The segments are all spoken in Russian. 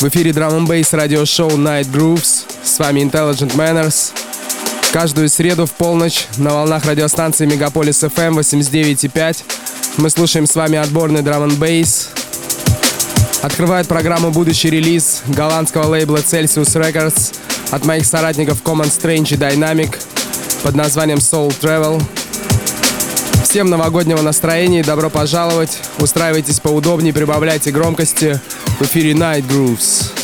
В эфире Drum Bass радиошоу Night Grooves. С вами Intelligent Manners. Каждую среду в полночь на волнах радиостанции Мегаполис FM 89.5 мы слушаем с вами отборный Drum Bass. Открывает программу будущий релиз голландского лейбла Celsius Records от моих соратников Common Strange и Dynamic под названием Soul Travel. Всем новогоднего настроения и добро пожаловать. Устраивайтесь поудобнее, прибавляйте громкости. В эфире Night Grooves.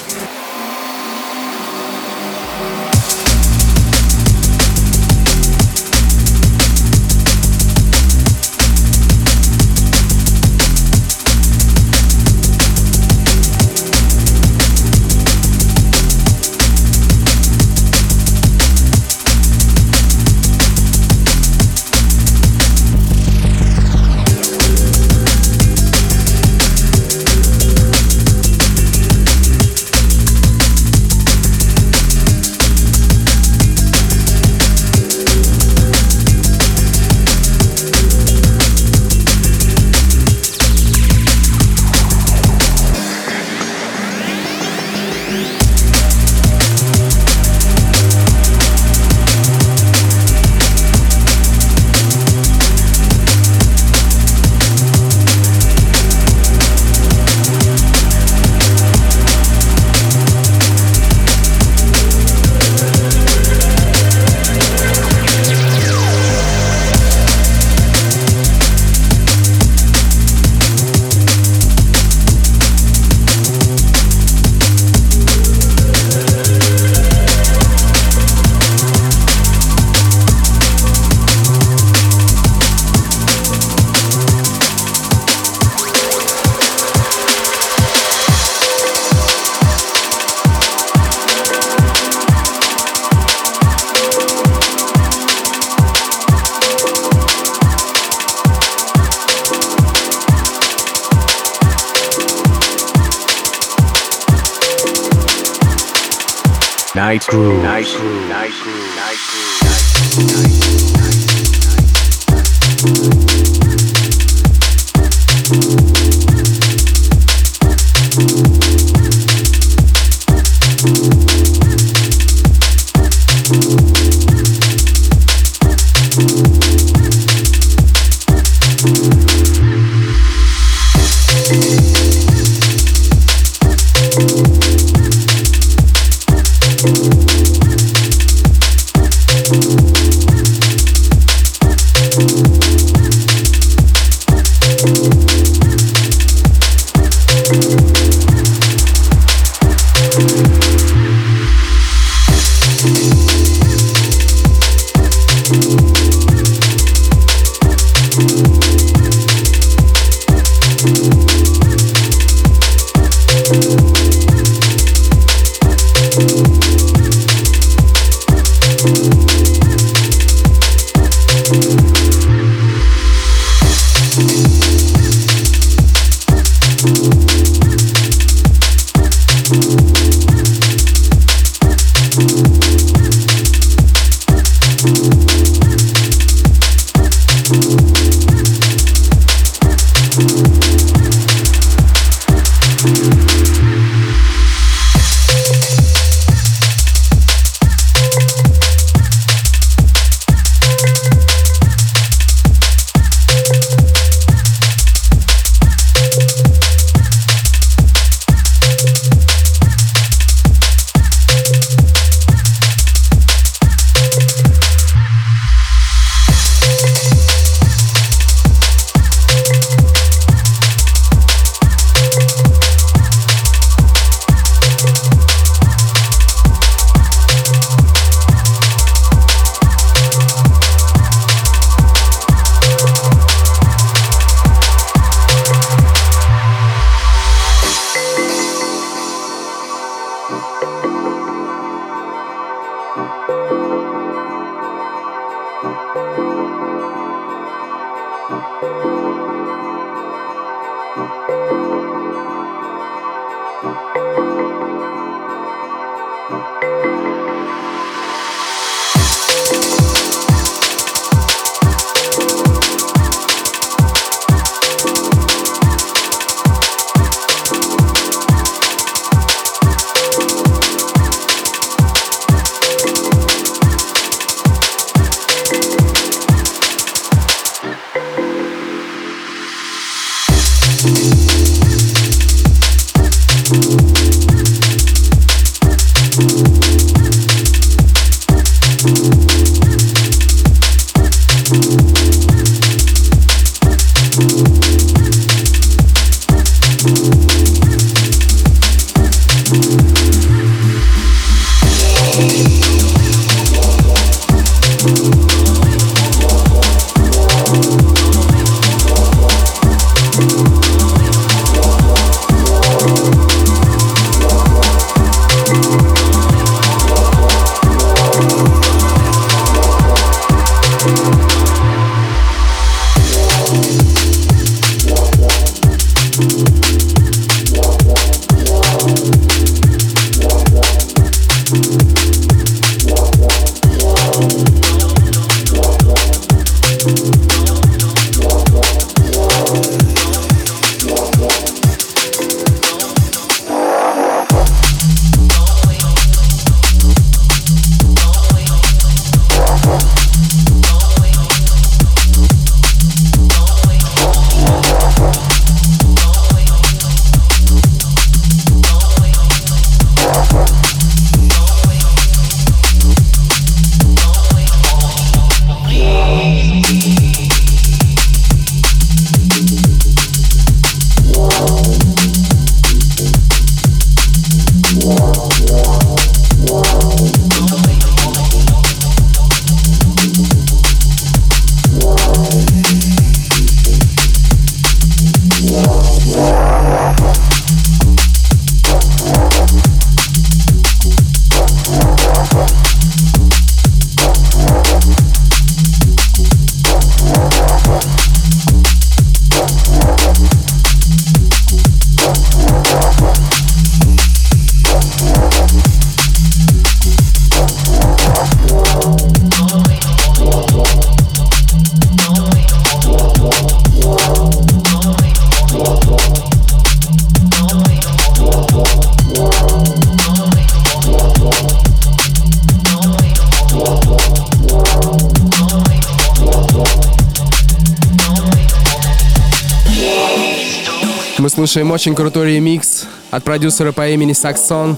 Слушаем очень крутой ремикс от продюсера по имени Саксон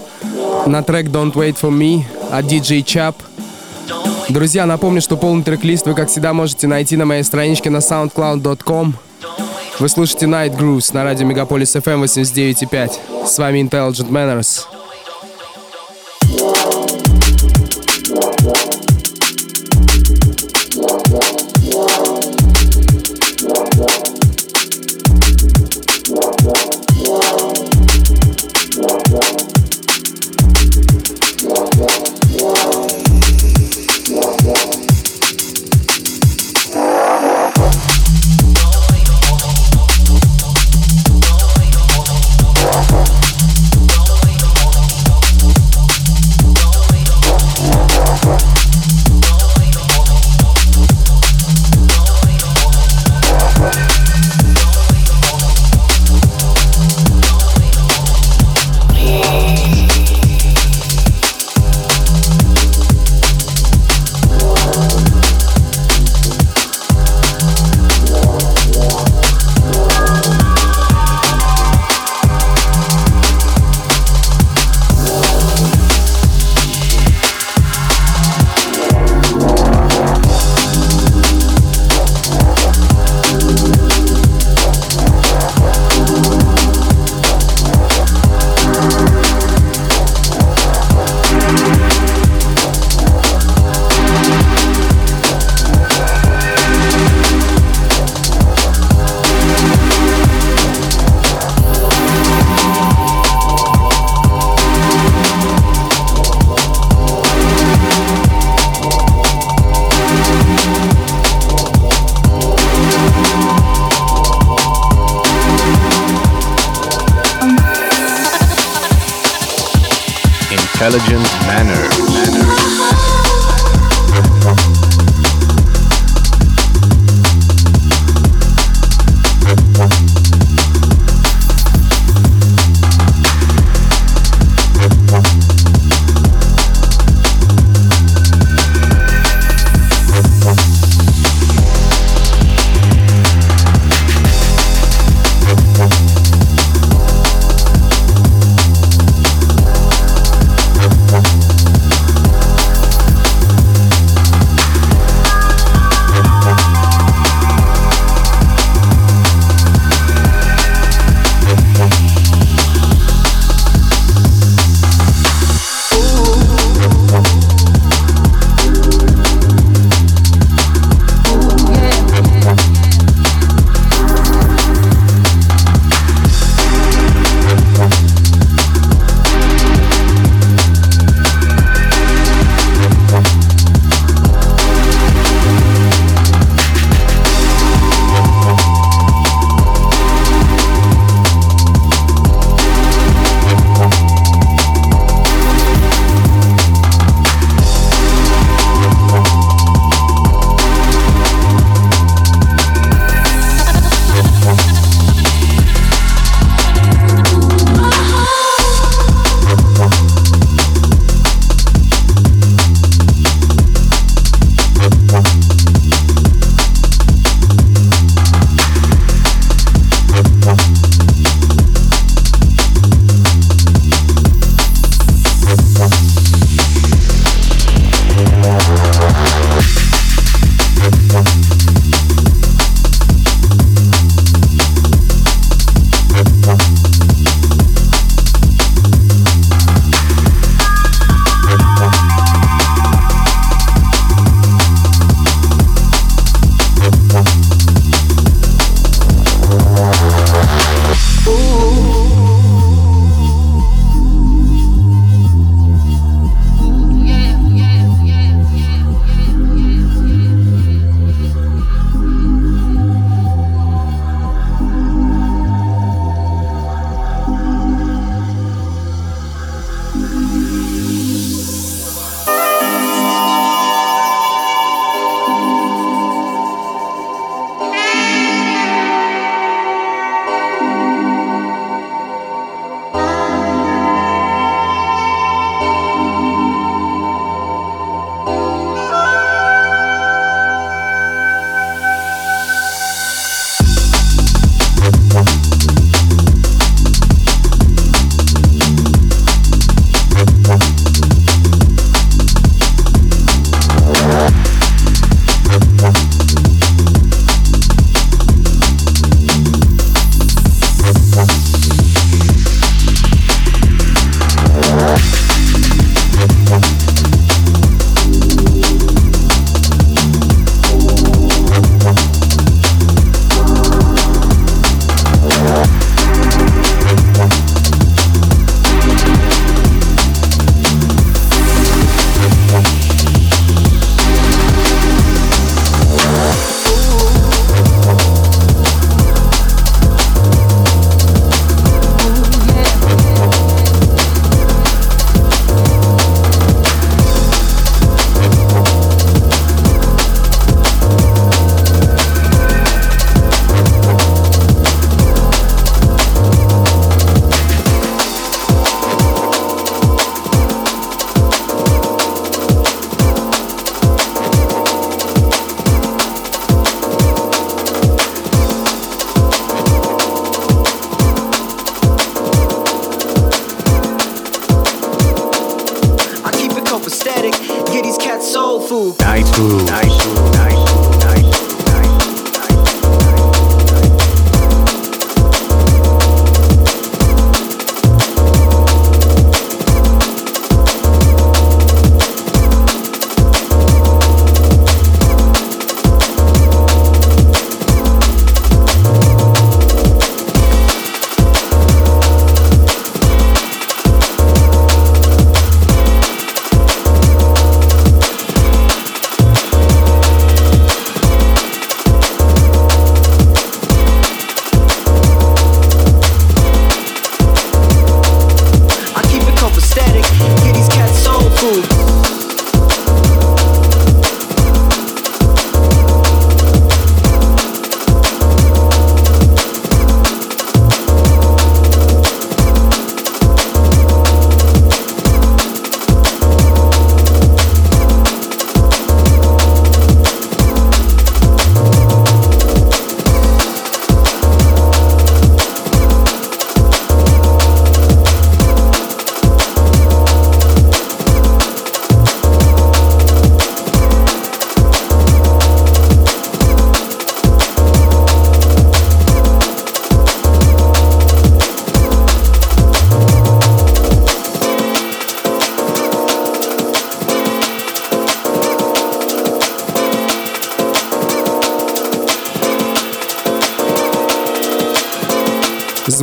на трек Don't Wait For Me от DJ Chap. Друзья, напомню, что полный трек-лист вы, как всегда, можете найти на моей страничке на soundcloud.com. Вы слушаете Night Grooves на радио Мегаполис FM 89.5. С вами Intelligent Manners.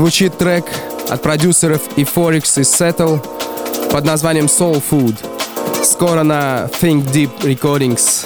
Звучит трек от продюсеров Euphorix и Settle под названием Soul Food. Скоро на Think Deep Recordings.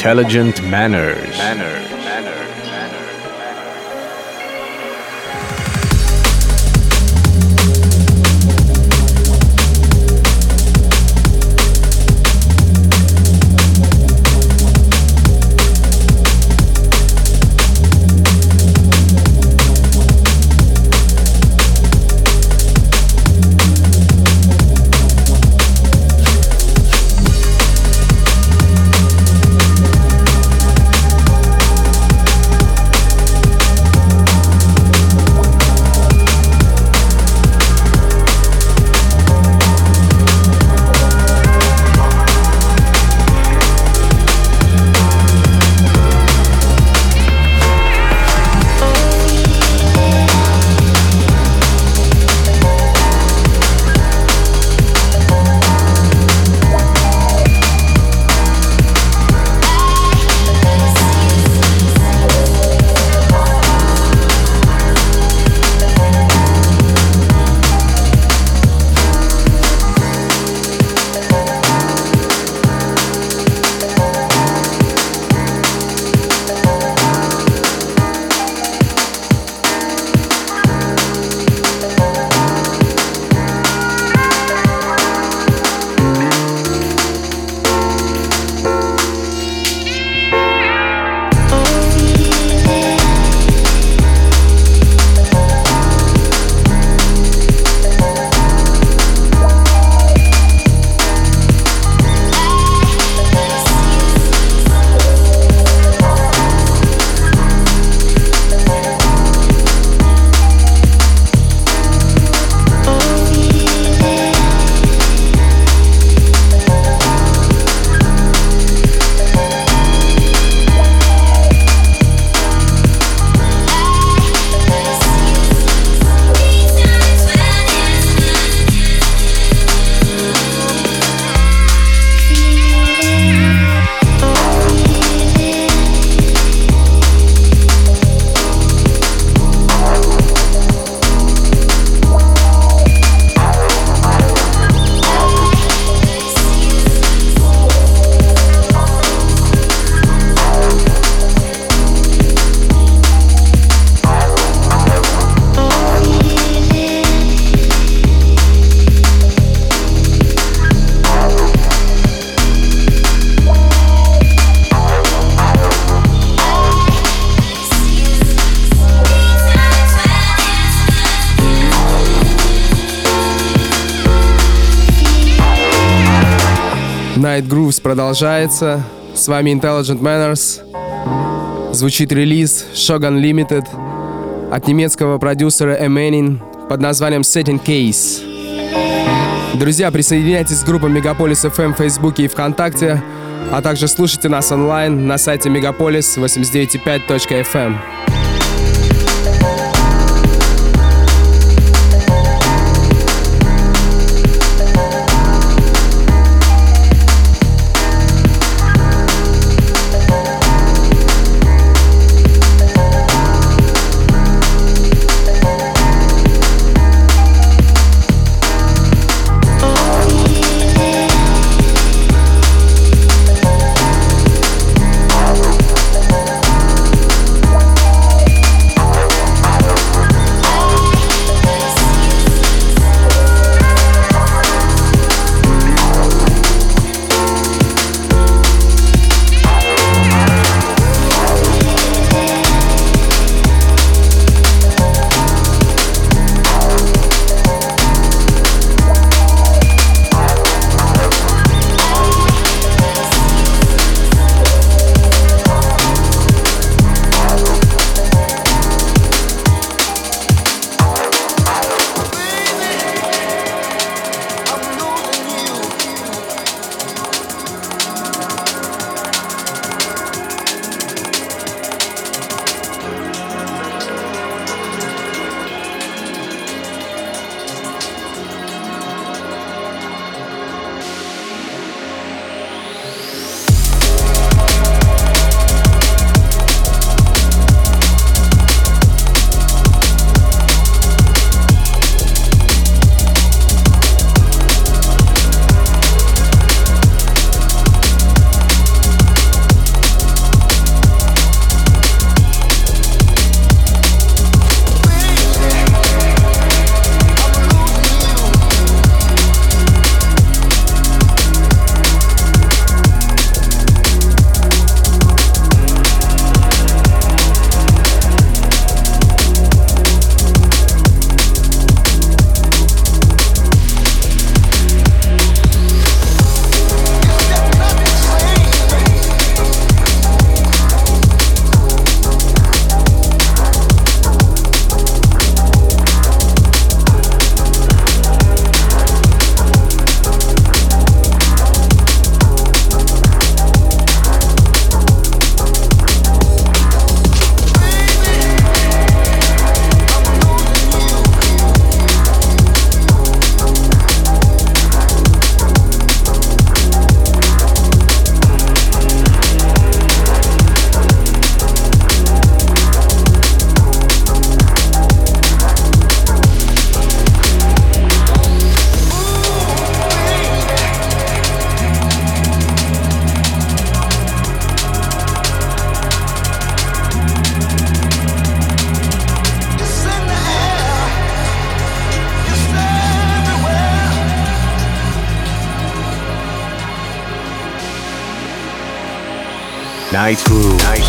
Intelligent manners. manners. Night Grooves продолжается. С вами Intelligent Manners. Звучит релиз Shogun Limited от немецкого продюсера Emenin под названием Setting Case. Друзья, присоединяйтесь к группам Мегаполис FM в Фейсбуке и ВКонтакте, а также слушайте нас онлайн на сайте megapolis895.fm. Night Room.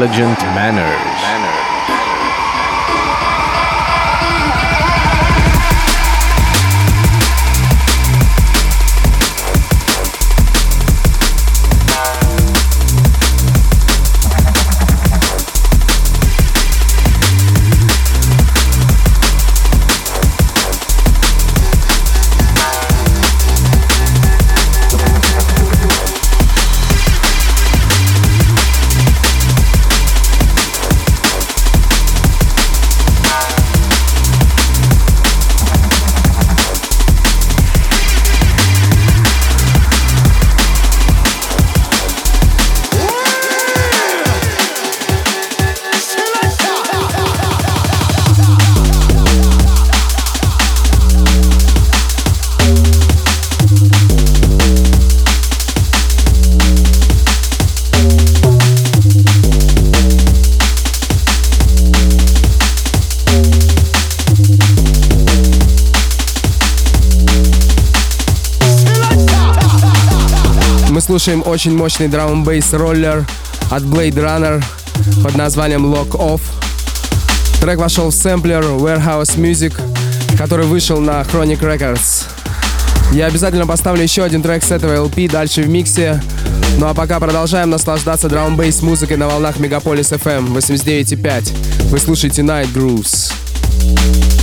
intelligent manner. Слушаем очень мощный драм бейс роллер от Blade Runner под названием Lock Off. Трек вошел в сэмплер Warehouse Music, который вышел на Chronic Records. Я обязательно поставлю еще один трек с этого LP дальше в миксе. Ну а пока продолжаем наслаждаться драм бейс музыкой на волнах Мегаполис FM 89.5. Вы слушаете Night Grooves.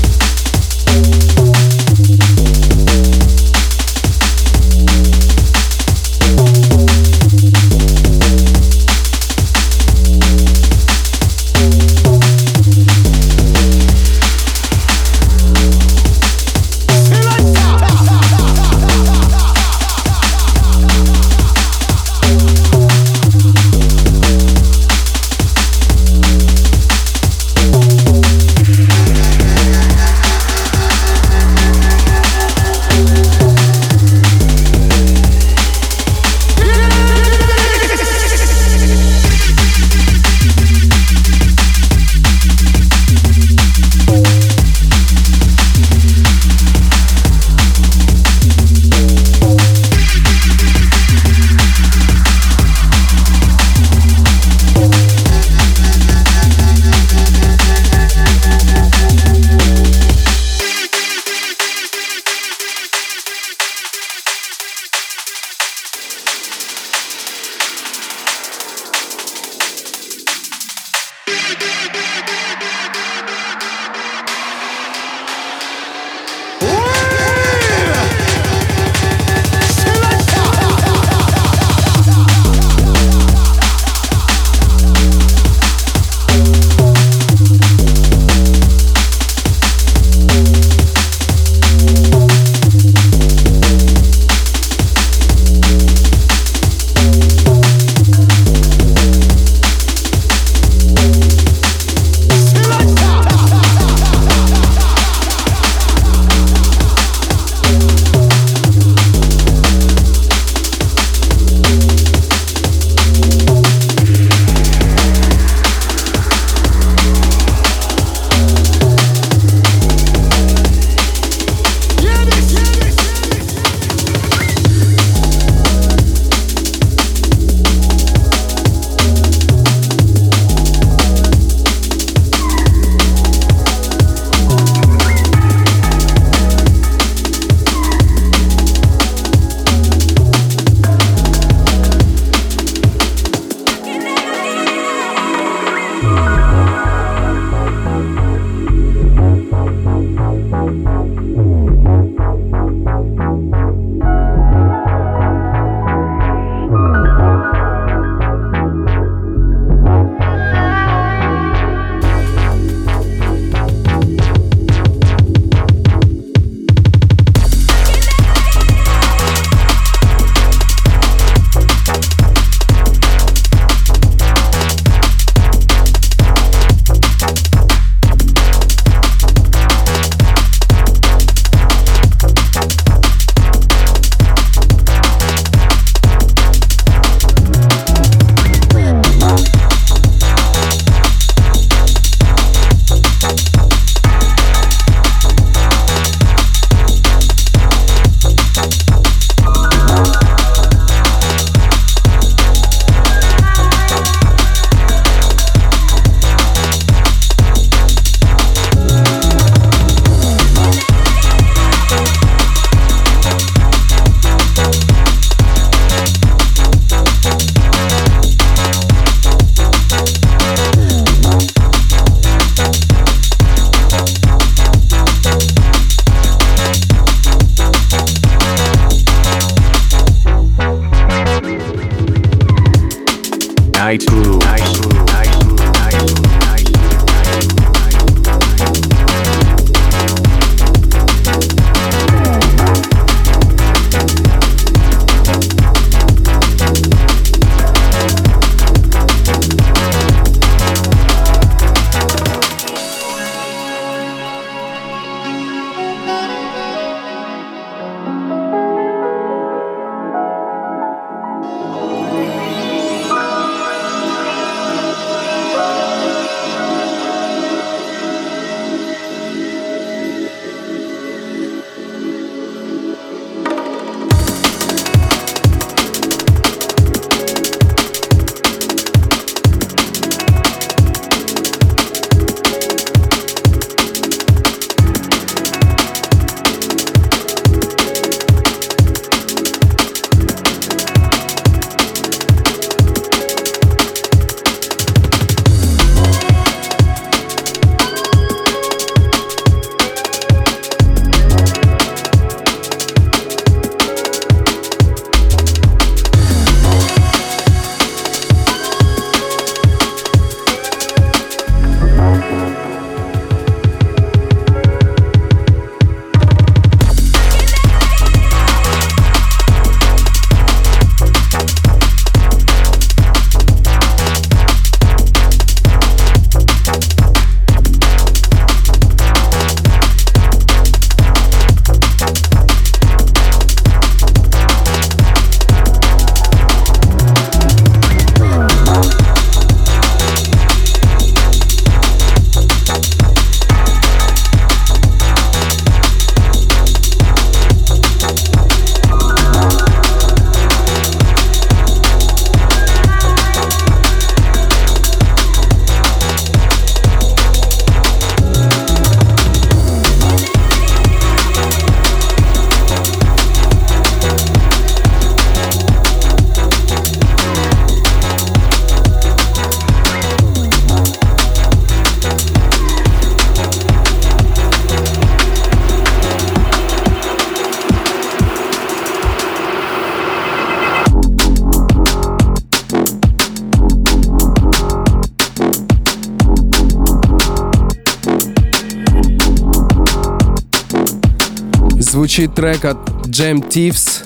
Звучит трек от Jam Thieves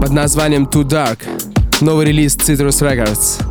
под названием Too Dark. Новый релиз Citrus Records.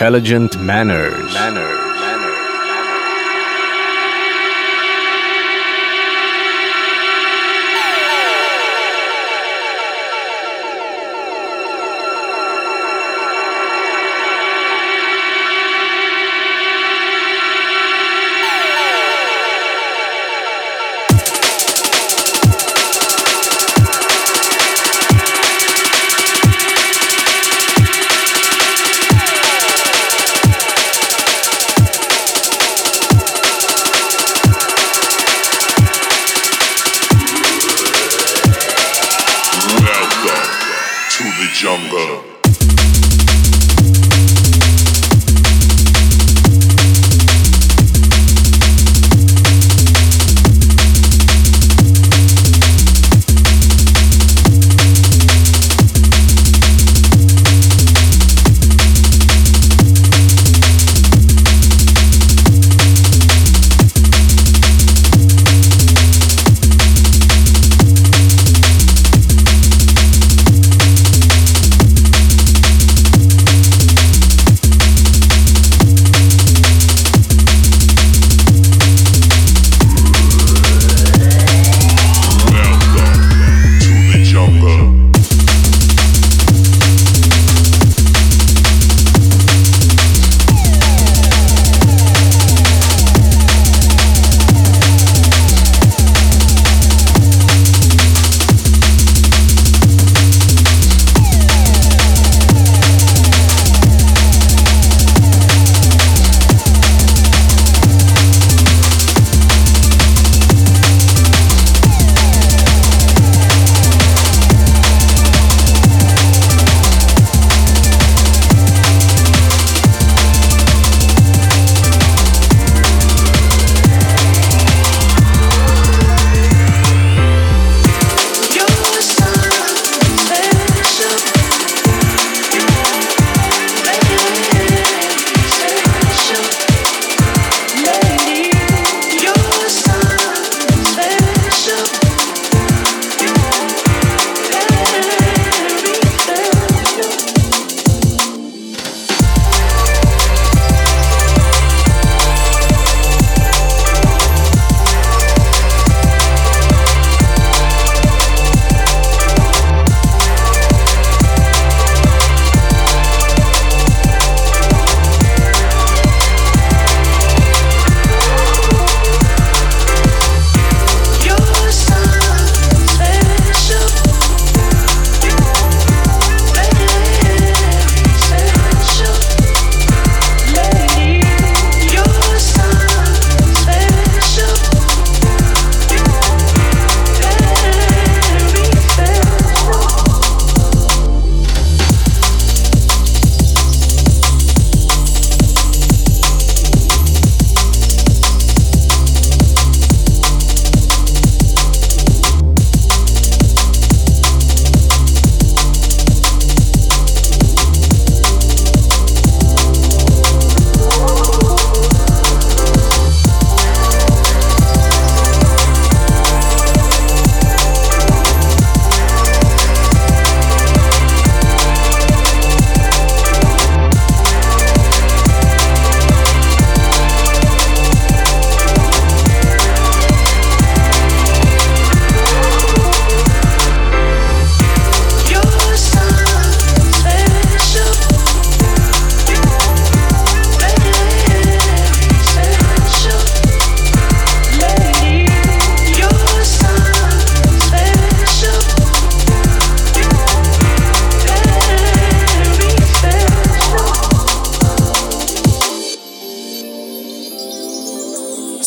Intelligent manners. manners.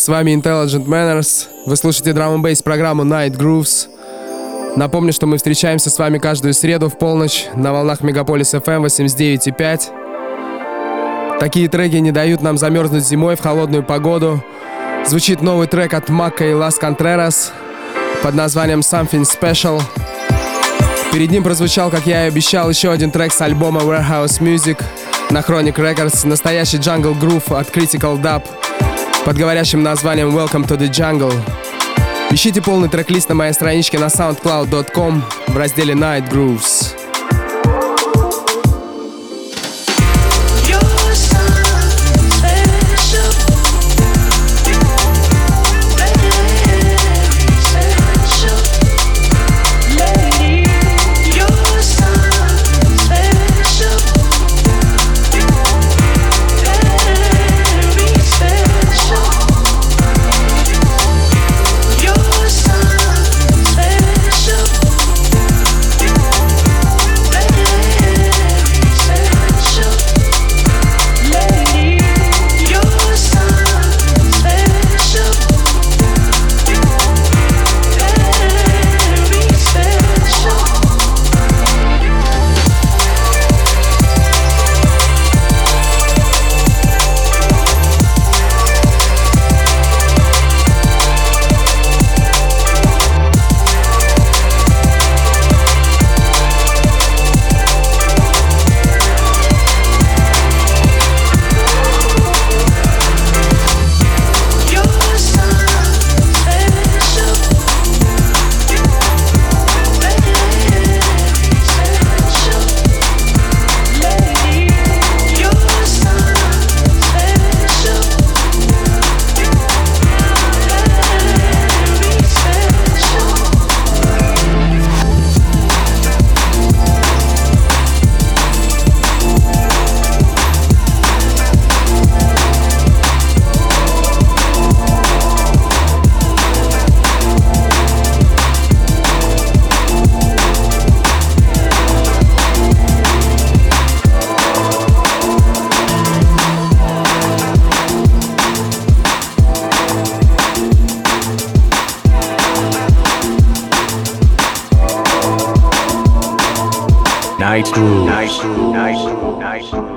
С вами Intelligent Manners. Вы слушаете Drum and программу Night Grooves. Напомню, что мы встречаемся с вами каждую среду в полночь на волнах Мегаполис FM 89.5. Такие треки не дают нам замерзнуть зимой в холодную погоду. Звучит новый трек от Мака и Лас Контрерас под названием Something Special. Перед ним прозвучал, как я и обещал, еще один трек с альбома Warehouse Music на Chronic Records, настоящий джангл грув от Critical Dub под говорящим названием Welcome to the Jungle. Ищите полный трек-лист на моей страничке на soundcloud.com в разделе Night Grooves. Night Grooves. Night Grooves. Night Grooves. Night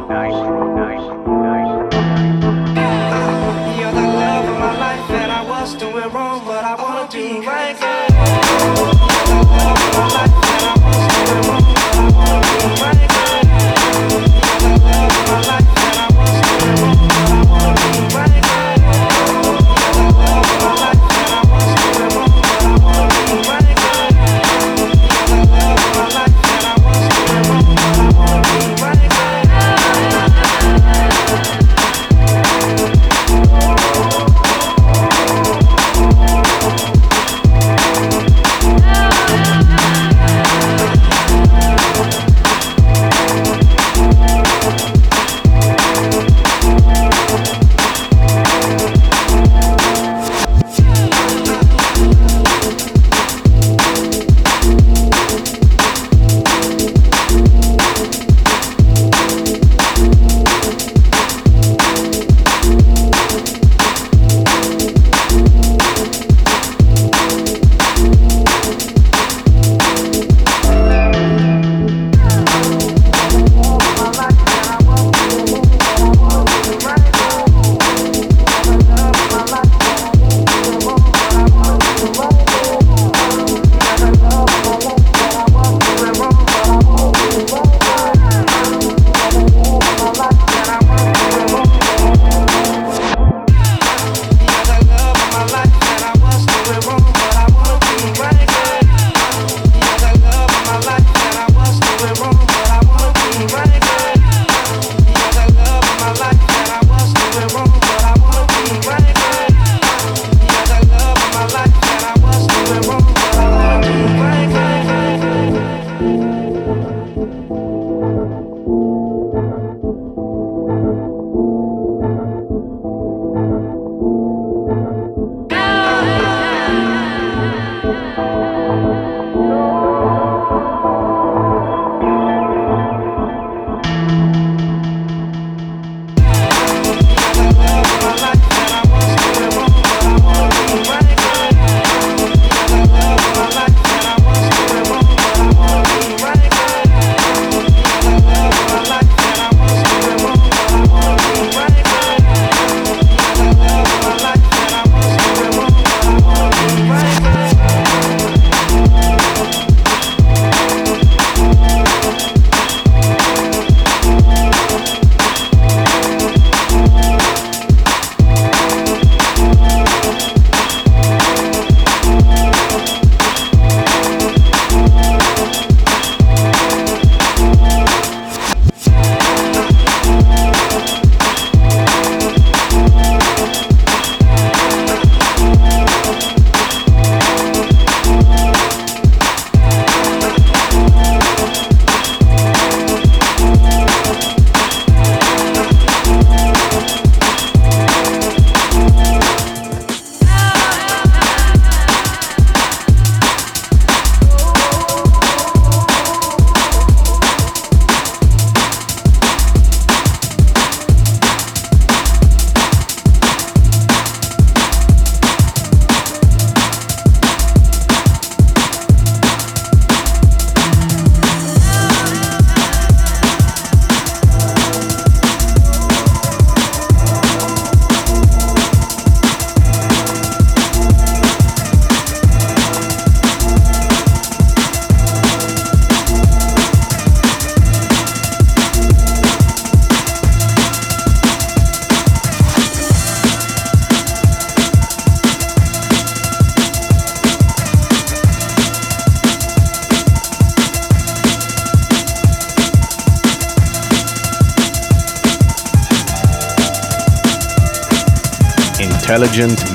intelligent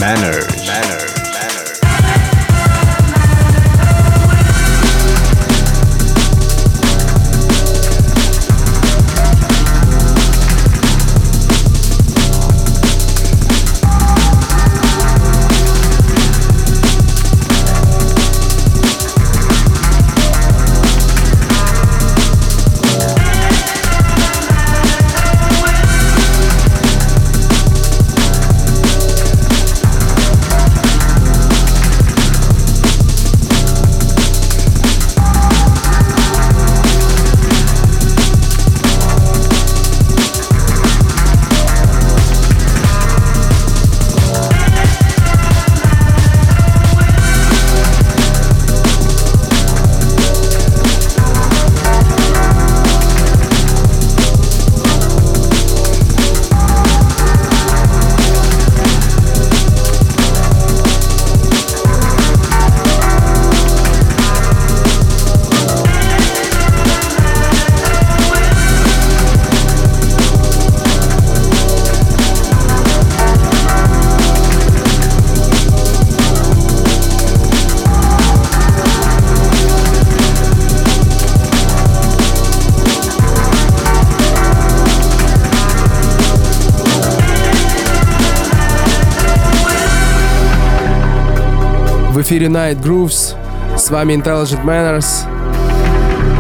эфире Night Grooves. С вами Intelligent Manners.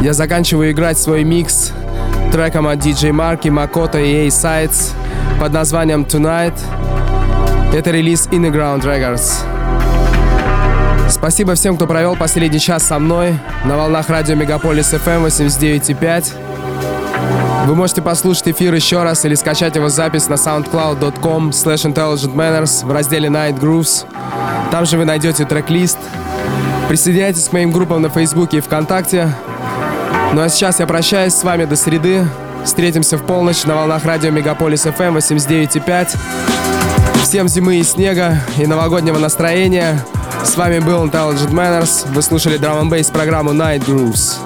Я заканчиваю играть свой микс треком от DJ Марки, Макото и A-Sides под названием Tonight. Это релиз Innerground Records. Спасибо всем, кто провел последний час со мной на волнах радио Мегаполис FM 89.5. Вы можете послушать эфир еще раз или скачать его запись на soundcloud.com slash intelligentmanners в разделе Night Grooves. Там же вы найдете трек-лист. Присоединяйтесь к моим группам на Фейсбуке и ВКонтакте. Ну а сейчас я прощаюсь с вами до среды. Встретимся в полночь на волнах радио Мегаполис FM 89.5. Всем зимы и снега и новогоднего настроения. С вами был Intelligent Manners. Вы слушали Bass программу Night Grooves.